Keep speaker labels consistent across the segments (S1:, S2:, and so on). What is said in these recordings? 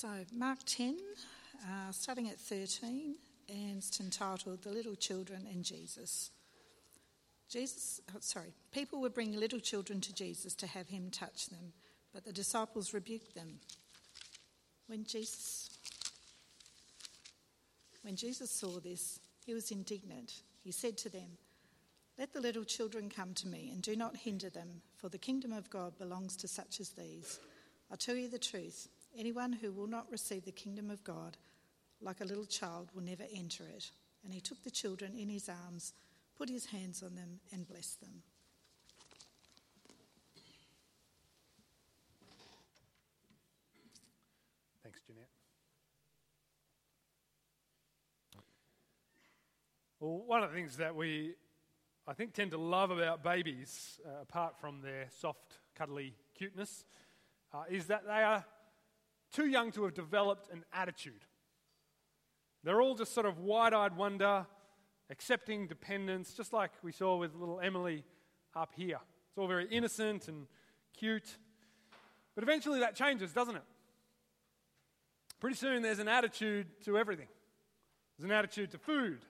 S1: So, Mark 10, uh, starting at 13, and it's entitled The Little Children and Jesus. Jesus, oh, sorry, people would bring little children to Jesus to have him touch them, but the disciples rebuked them. When Jesus, when Jesus saw this, he was indignant. He said to them, Let the little children come to me, and do not hinder them, for the kingdom of God belongs to such as these. I'll tell you the truth anyone who will not receive the kingdom of God like a little child will never enter it. And he took the children in his arms put his hands on them, and blessed them.
S2: Thanks, Jeanette. Well, one of the things that we, I think, tend to love about babies, uh, apart from their soft, cuddly cuteness, uh, is that they are too young to have developed an attitude. They're all just sort of wide eyed wonder, accepting dependence, just like we saw with little Emily up here. It's all very innocent and cute. But eventually that changes, doesn't it? Pretty soon there's an attitude to everything. There's an attitude to food,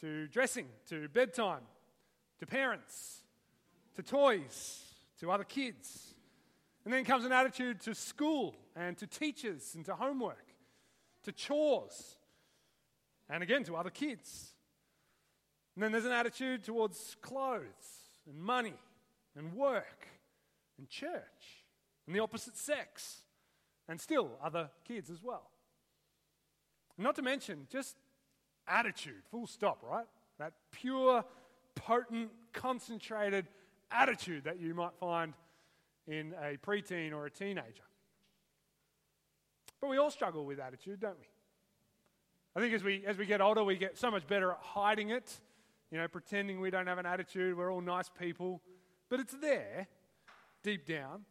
S2: to dressing, to bedtime, to parents, to toys, to other kids. And then comes an attitude to school and to teachers and to homework, to chores, and again to other kids. And then there's an attitude towards clothes and money and work and church and the opposite sex and still other kids as well. Not to mention just attitude, full stop, right? That pure, potent, concentrated attitude that you might find in a preteen or a teenager. But we all struggle with attitude, don't we? I think as we, as we get older, we get so much better at hiding it you know, pretending we don't have an attitude, we're all nice people. But it's there, deep down.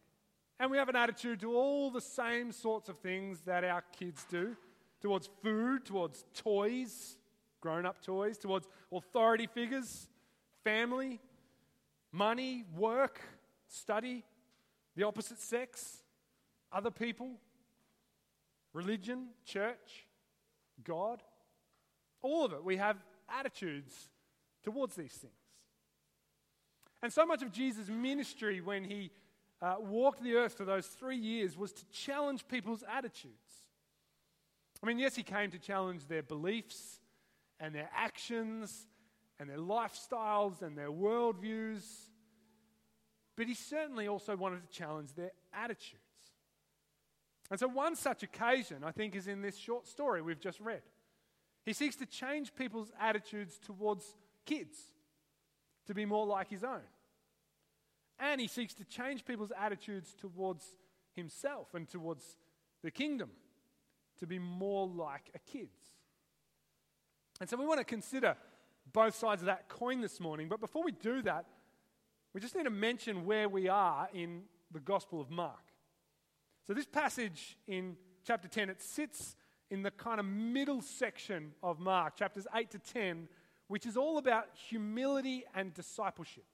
S2: And we have an attitude to all the same sorts of things that our kids do towards food, towards toys, grown up toys, towards authority figures, family, money, work, study, the opposite sex, other people, religion, church, God. All of it. We have attitudes towards these things. And so much of Jesus' ministry when he uh, walked the earth for those three years was to challenge people's attitudes. I mean, yes, he came to challenge their beliefs and their actions and their lifestyles and their worldviews, but he certainly also wanted to challenge their attitudes. And so, one such occasion, I think, is in this short story we've just read. He seeks to change people's attitudes towards kids to be more like his own. And he seeks to change people's attitudes towards himself and towards the kingdom to be more like a kid's. And so we want to consider both sides of that coin this morning. But before we do that, we just need to mention where we are in the Gospel of Mark. So this passage in chapter 10, it sits in the kind of middle section of Mark, chapters 8 to 10, which is all about humility and discipleship.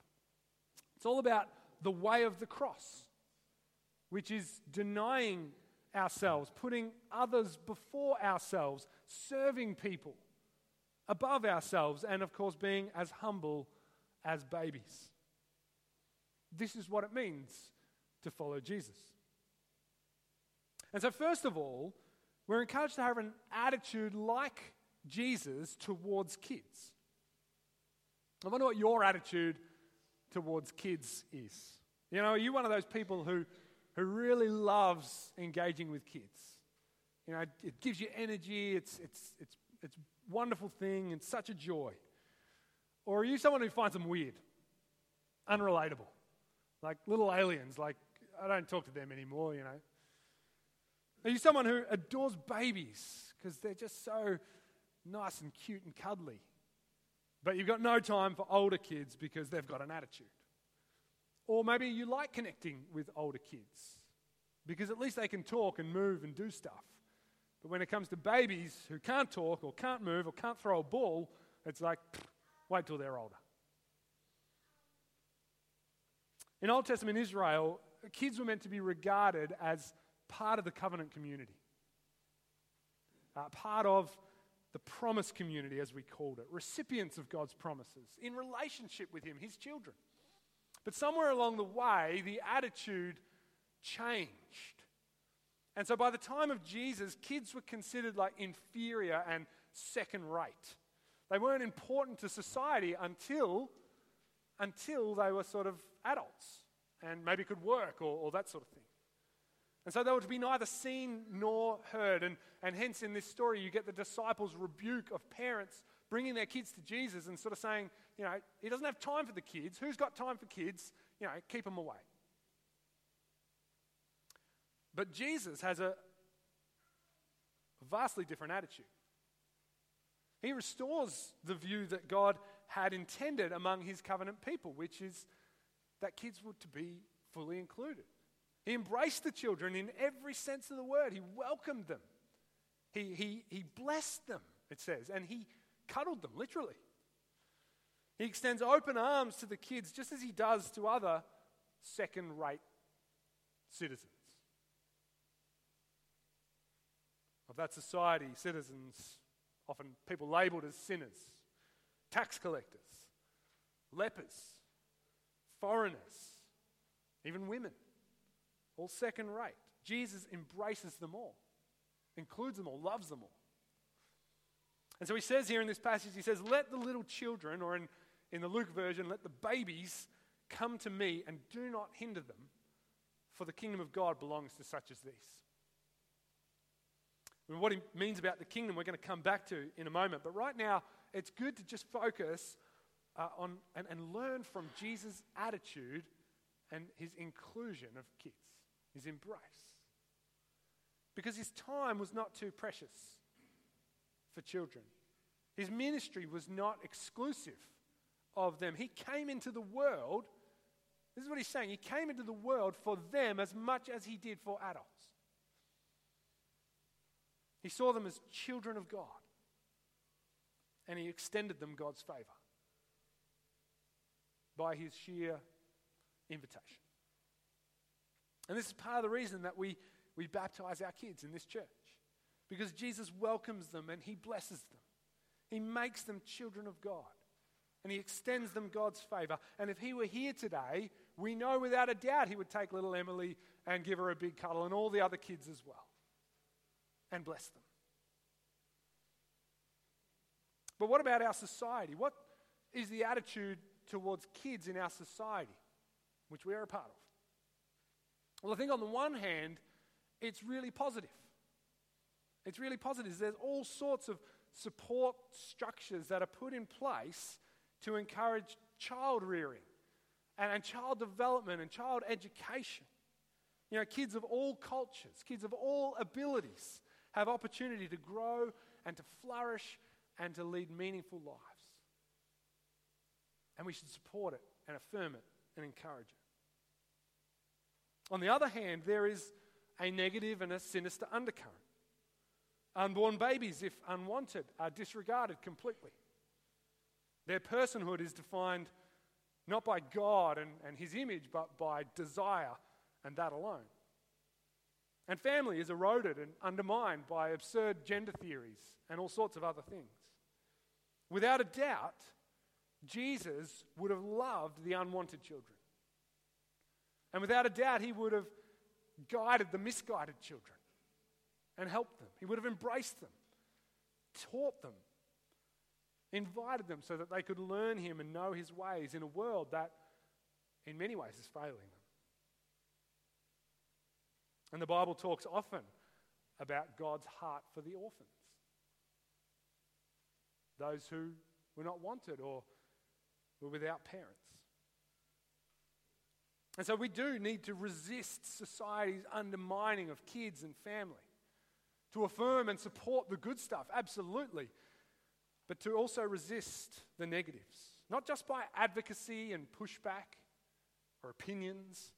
S2: It's all about the way of the cross, which is denying ourselves, putting others before ourselves, serving people above ourselves, and of course, being as humble as babies. This is what it means to follow Jesus. And so, first of all, we're encouraged to have an attitude like Jesus towards kids. I wonder what your attitude towards kids is. You know, are you one of those people who, who really loves engaging with kids? You know, it gives you energy, it's, it's, it's, it's a wonderful thing, and such a joy. Or are you someone who finds them weird, unrelatable, like little aliens, like I don't talk to them anymore, you know? Are you someone who adores babies because they're just so nice and cute and cuddly? But you've got no time for older kids because they've got an attitude. Or maybe you like connecting with older kids because at least they can talk and move and do stuff. But when it comes to babies who can't talk or can't move or can't throw a ball, it's like, wait till they're older. In Old Testament Israel, kids were meant to be regarded as part of the covenant community. uh, part of the promise community, as we called it, recipients of God's promises, in relationship with Him, His children. But somewhere along the way, the attitude changed. And so by the time of Jesus, kids were considered like inferior and second rate. They weren't important to society until, until they were sort of adults and maybe could work or, or that sort of thing. And so they were to be neither seen nor heard. And, and hence, in this story, you get the disciples' rebuke of parents bringing their kids to Jesus and sort of saying, you know, he doesn't have time for the kids. Who's got time for kids? You know, keep them away. But Jesus has a vastly different attitude. He restores the view that God had intended among his covenant people, which is that kids were to be fully included. He embraced the children in every sense of the word. He welcomed them. He, he, he blessed them, it says, and he cuddled them, literally. He extends open arms to the kids just as he does to other second rate citizens. Of that society, citizens, often people labeled as sinners, tax collectors, lepers, foreigners, even women all second rate. Jesus embraces them all, includes them all, loves them all. And so he says here in this passage, he says, Let the little children, or in, in the Luke version, let the babies come to me and do not hinder them, for the kingdom of God belongs to such as these. And what he means about the kingdom, we're going to come back to in a moment. But right now, it's good to just focus uh, on and, and learn from Jesus' attitude and his inclusion of kids his embrace. Because his time was not too precious for children. His ministry was not exclusive of them. He came into the world, this is what he's saying, he came into the world for them as much as he did for adults. He saw them as children of God, and he extended them God's favor by his sheer invitation. And this is part of the reason that we, we baptize our kids in this church. Because Jesus welcomes them and he blesses them. He makes them children of God. And he extends them God's favor. And if he were here today, we know without a doubt he would take little Emily and give her a big cuddle and all the other kids as well. And bless them. But what about our society? What is the attitude towards kids in our society, which we are a part of? Well, I think on the one hand, it's really positive. It's really positive. There's all sorts of support structures that are put in place to encourage child rearing and, and child development and child education. You know, kids of all cultures, kids of all abilities have opportunity to grow and to flourish and to lead meaningful lives. And we should support it and affirm it and encourage it. On the other hand, there is a negative and a sinister undercurrent. Unborn babies, if unwanted, are disregarded completely. Their personhood is defined not by God and, and His image, but by desire and that alone. And family is eroded and undermined by absurd gender theories and all sorts of other things. Without a doubt, Jesus would have loved the unwanted children. And without a doubt, he would have guided the misguided children and helped them. He would have embraced them, taught them, invited them so that they could learn him and know his ways in a world that, in many ways, is failing them. And the Bible talks often about God's heart for the orphans, those who were not wanted or were without parents. And so we do need to resist society's undermining of kids and family, to affirm and support the good stuff, absolutely, but to also resist the negatives, not just by advocacy and pushback or opinions,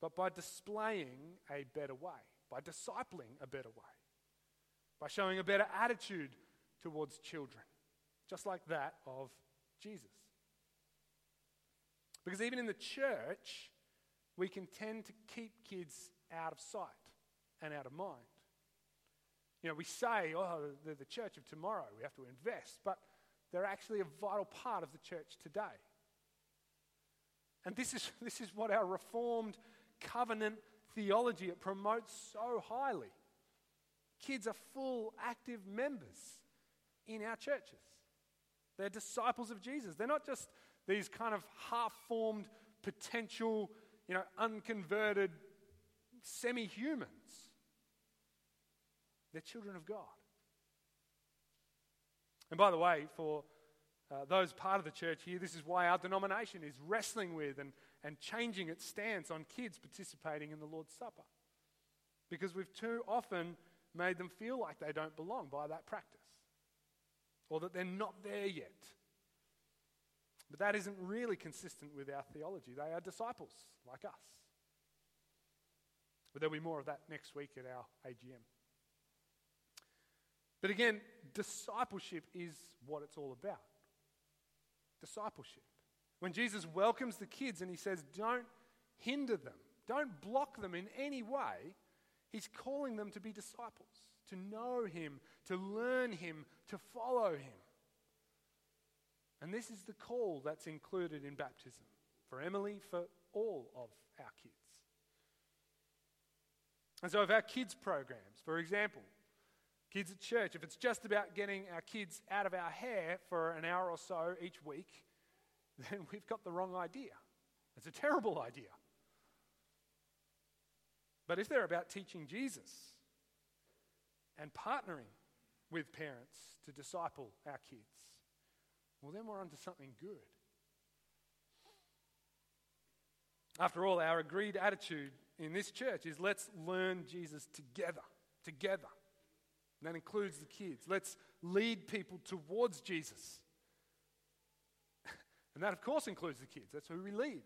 S2: but by displaying a better way, by discipling a better way, by showing a better attitude towards children, just like that of Jesus. Because even in the church, we can tend to keep kids out of sight and out of mind. You know, we say, oh, they're the church of tomorrow, we have to invest, but they're actually a vital part of the church today. And this is, this is what our Reformed covenant theology it promotes so highly. Kids are full, active members in our churches. They're disciples of Jesus. They're not just these kind of half formed, potential, you know, unconverted semi humans. They're children of God. And by the way, for uh, those part of the church here, this is why our denomination is wrestling with and, and changing its stance on kids participating in the Lord's Supper. Because we've too often made them feel like they don't belong by that practice or that they're not there yet. But that isn't really consistent with our theology. They are disciples like us. But there'll be more of that next week at our AGM. But again, discipleship is what it's all about. Discipleship. When Jesus welcomes the kids and he says, Don't hinder them, don't block them in any way, he's calling them to be disciples, to know him, to learn him, to follow him. And this is the call that's included in baptism for Emily, for all of our kids. And so, if our kids' programs, for example, kids at church, if it's just about getting our kids out of our hair for an hour or so each week, then we've got the wrong idea. It's a terrible idea. But if they're about teaching Jesus and partnering with parents to disciple our kids, well, then we're onto something good. After all, our agreed attitude in this church is let's learn Jesus together. Together. And that includes the kids. Let's lead people towards Jesus. and that, of course, includes the kids. That's who we lead.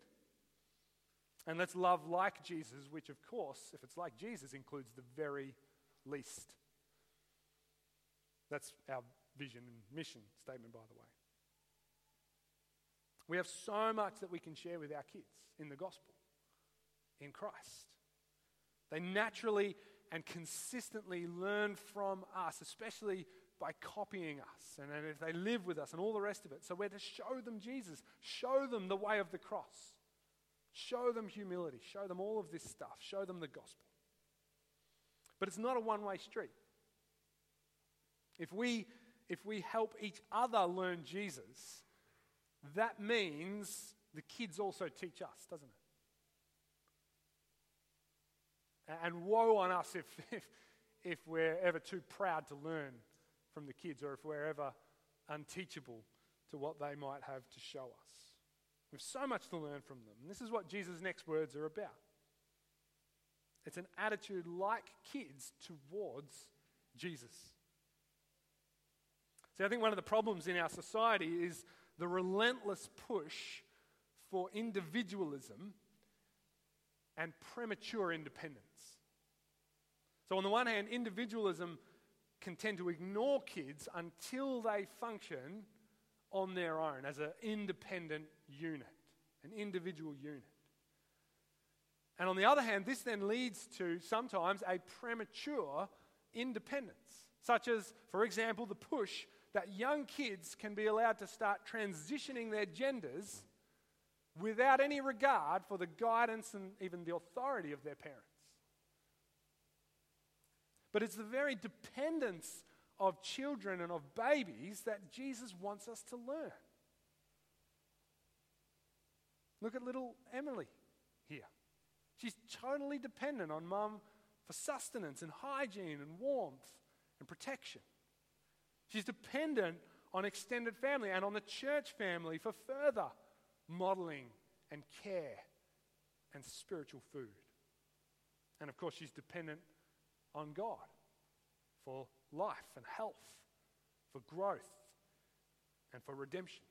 S2: And let's love like Jesus, which, of course, if it's like Jesus, includes the very least. That's our vision and mission statement, by the way. We have so much that we can share with our kids in the gospel, in Christ. They naturally and consistently learn from us, especially by copying us, and if they live with us and all the rest of it. So we're to show them Jesus, show them the way of the cross, show them humility, show them all of this stuff, show them the gospel. But it's not a one way street. If we, if we help each other learn Jesus, that means the kids also teach us, doesn't it? And woe on us if, if, if we're ever too proud to learn from the kids or if we're ever unteachable to what they might have to show us. We have so much to learn from them. And this is what Jesus' next words are about. It's an attitude like kids towards Jesus. See, I think one of the problems in our society is the relentless push for individualism and premature independence. So, on the one hand, individualism can tend to ignore kids until they function on their own as an independent unit, an individual unit. And on the other hand, this then leads to sometimes a premature independence, such as, for example, the push that young kids can be allowed to start transitioning their genders without any regard for the guidance and even the authority of their parents. But it's the very dependence of children and of babies that Jesus wants us to learn. Look at little Emily here. She's totally dependent on mum for sustenance and hygiene and warmth and protection. She's dependent on extended family and on the church family for further modeling and care and spiritual food. And of course, she's dependent on God for life and health, for growth, and for redemption.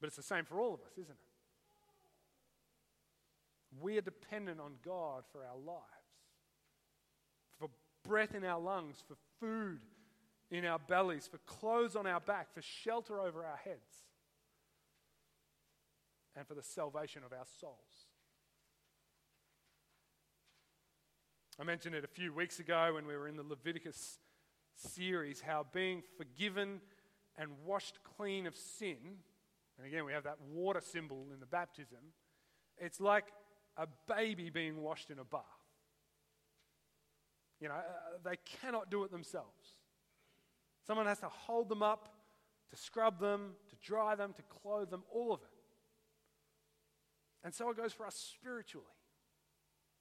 S2: But it's the same for all of us, isn't it? We are dependent on God for our for breath in our lungs, for food in our bellies, for clothes on our back, for shelter over our heads, and for the salvation of our souls. I mentioned it a few weeks ago when we were in the Leviticus series how being forgiven and washed clean of sin, and again, we have that water symbol in the baptism, it's like a baby being washed in a bath. You know, uh, they cannot do it themselves. Someone has to hold them up, to scrub them, to dry them, to clothe them, all of it. And so it goes for us spiritually.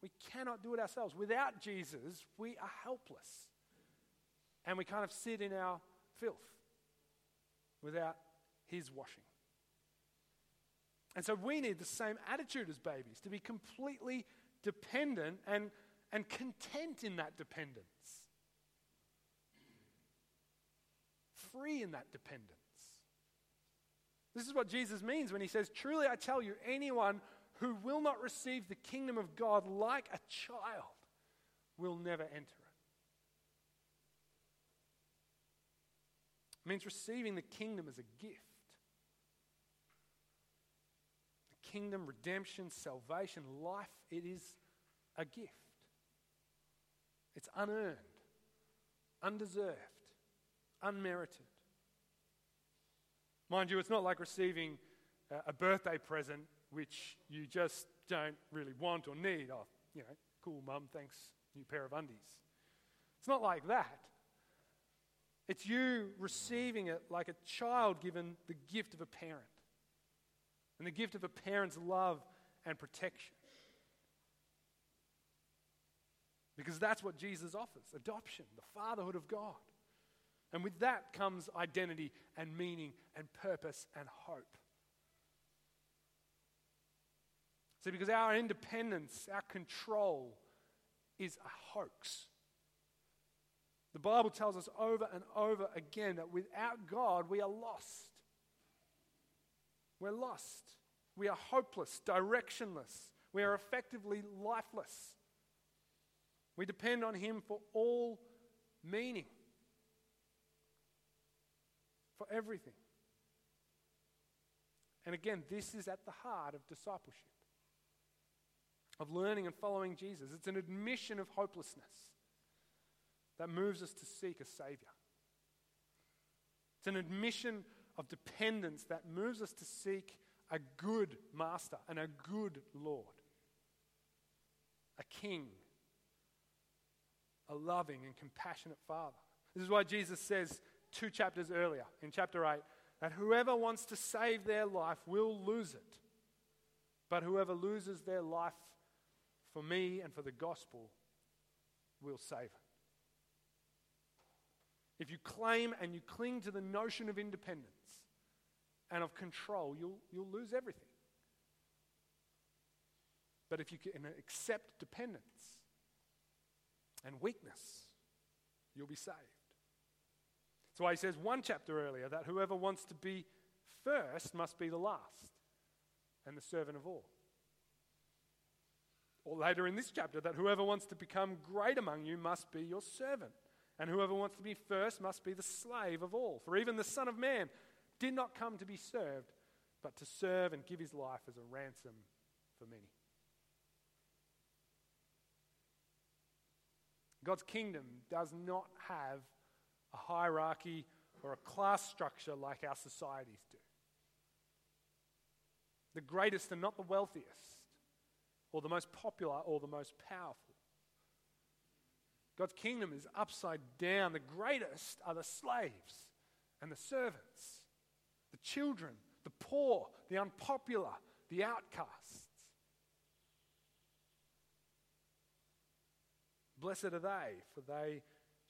S2: We cannot do it ourselves. Without Jesus, we are helpless. And we kind of sit in our filth without his washing. And so we need the same attitude as babies to be completely dependent and, and content in that dependence, free in that dependence. This is what Jesus means when he says, Truly I tell you, anyone who will not receive the kingdom of God like a child will never enter it. It means receiving the kingdom as a gift. The kingdom, redemption, salvation, life, it is a gift. It's unearned, undeserved, unmerited. Mind you, it's not like receiving a birthday present which you just don't really want or need. Oh, you know, cool, mum, thanks, new pair of undies. It's not like that. It's you receiving it like a child given the gift of a parent and the gift of a parent's love and protection. Because that's what Jesus offers adoption, the fatherhood of God. And with that comes identity and meaning and purpose and hope. See, because our independence, our control is a hoax. The Bible tells us over and over again that without God, we are lost. We're lost. We are hopeless, directionless. We are effectively lifeless. We depend on Him for all meaning, for everything. And again, this is at the heart of discipleship of learning and following Jesus. It's an admission of hopelessness that moves us to seek a Savior. It's an admission of dependence that moves us to seek a good Master and a good Lord, a King, a loving and compassionate Father. This is why Jesus says two chapters earlier, in chapter 8, that whoever wants to save their life will lose it. But whoever loses their life for me and for the gospel will save it. If you claim and you cling to the notion of independence and of control, you'll, you'll lose everything. But if you can accept dependence and weakness, you'll be saved. That's why he says one chapter earlier that whoever wants to be first must be the last and the servant of all. Or later in this chapter, that whoever wants to become great among you must be your servant. And whoever wants to be first must be the slave of all. For even the Son of Man did not come to be served, but to serve and give his life as a ransom for many. God's kingdom does not have a hierarchy or a class structure like our societies do. The greatest are not the wealthiest or the most popular or the most powerful. God's kingdom is upside down. The greatest are the slaves and the servants, the children, the poor, the unpopular, the outcasts. Blessed are they, for they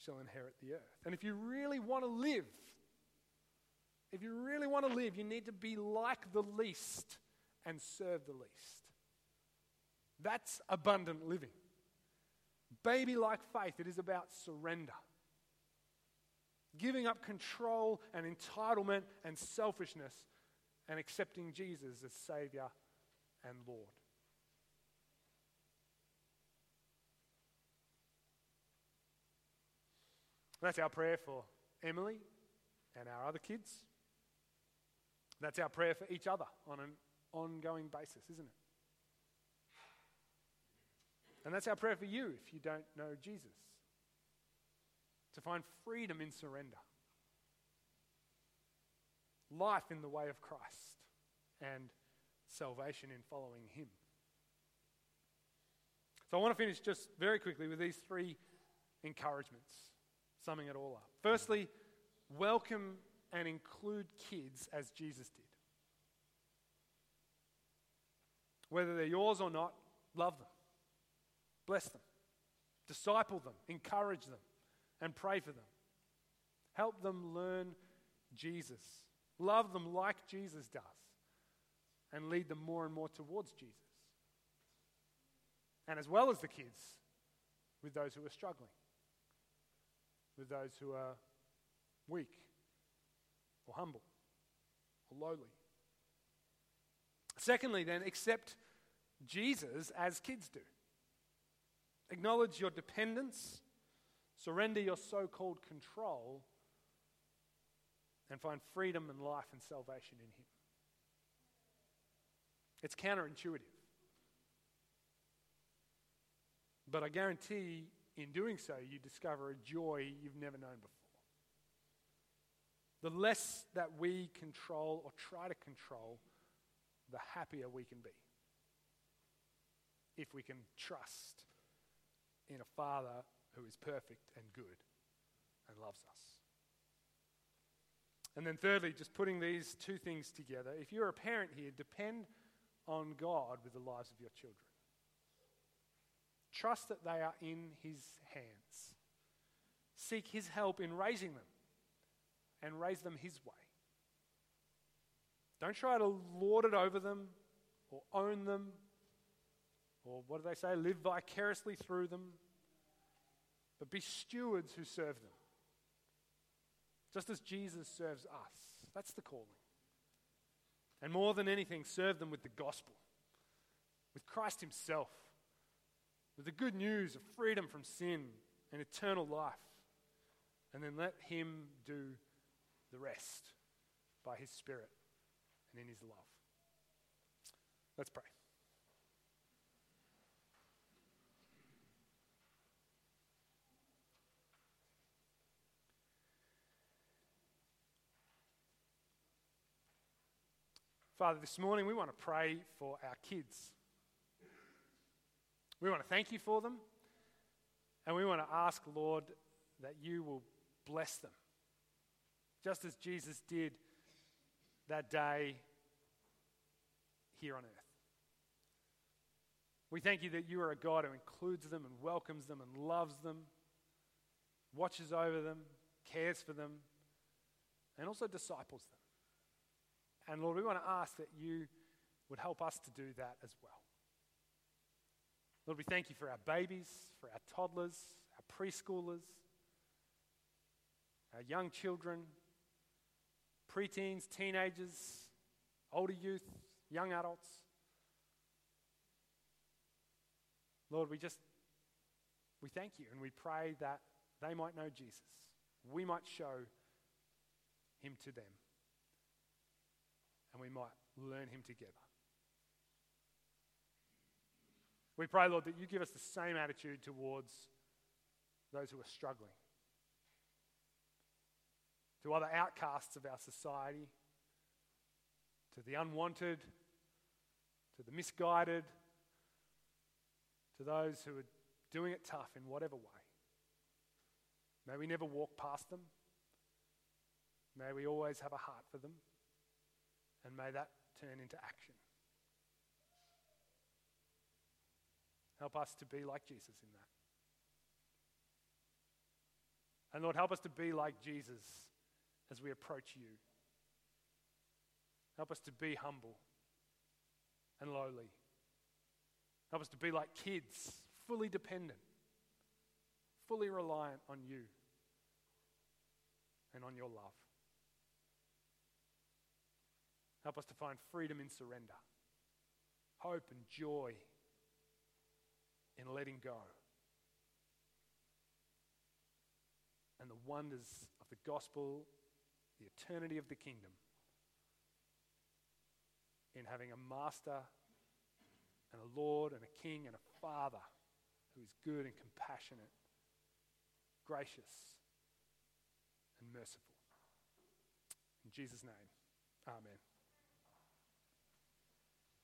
S2: shall inherit the earth. And if you really want to live, if you really want to live, you need to be like the least and serve the least. That's abundant living. Baby like faith, it is about surrender. Giving up control and entitlement and selfishness and accepting Jesus as Savior and Lord. That's our prayer for Emily and our other kids. That's our prayer for each other on an ongoing basis, isn't it? And that's our prayer for you if you don't know Jesus. To find freedom in surrender, life in the way of Christ, and salvation in following Him. So I want to finish just very quickly with these three encouragements, summing it all up. Firstly, welcome and include kids as Jesus did. Whether they're yours or not, love them, bless them, disciple them, encourage them, and pray for them. Help them learn Jesus. Love them like Jesus does, and lead them more and more towards Jesus. And as well as the kids, with those who are struggling, with those who are weak or humble or lowly. Secondly, then, accept Jesus as kids do. Acknowledge your dependence, surrender your so called control, and find freedom and life and salvation in Him. It's counterintuitive. But I guarantee in doing so, you discover a joy you've never known before. The less that we control or try to control, the happier we can be. If we can trust in a Father who is perfect and good and loves us. And then, thirdly, just putting these two things together. If you're a parent here, depend on God with the lives of your children. Trust that they are in His hands. Seek His help in raising them and raise them His way. Don't try to lord it over them or own them or what do they say? Live vicariously through them. But be stewards who serve them. Just as Jesus serves us. That's the calling. And more than anything, serve them with the gospel, with Christ Himself with the good news of freedom from sin and eternal life. And then let Him do the rest by His Spirit and in His love. Let's pray. Father, this morning we want to pray for our kids. We want to thank you for them. And we want to ask, Lord, that you will bless them. Just as Jesus did that day here on earth. We thank you that you are a God who includes them and welcomes them and loves them, watches over them, cares for them, and also disciples them. And Lord, we want to ask that you would help us to do that as well. Lord, we thank you for our babies, for our toddlers, our preschoolers, our young children, preteens, teenagers, older youth, young adults. Lord, we just we thank you and we pray that they might know Jesus. We might show him to them. And we might learn him together. We pray, Lord, that you give us the same attitude towards those who are struggling, to other outcasts of our society, to the unwanted, to the misguided, to those who are doing it tough in whatever way. May we never walk past them. May we always have a heart for them. And may that turn into action. Help us to be like Jesus in that. And Lord, help us to be like Jesus as we approach you. Help us to be humble and lowly. Help us to be like kids, fully dependent, fully reliant on you and on your love. Help us to find freedom in surrender, hope and joy in letting go. And the wonders of the gospel, the eternity of the kingdom, in having a master and a Lord and a King and a Father who is good and compassionate, gracious and merciful. In Jesus' name, amen.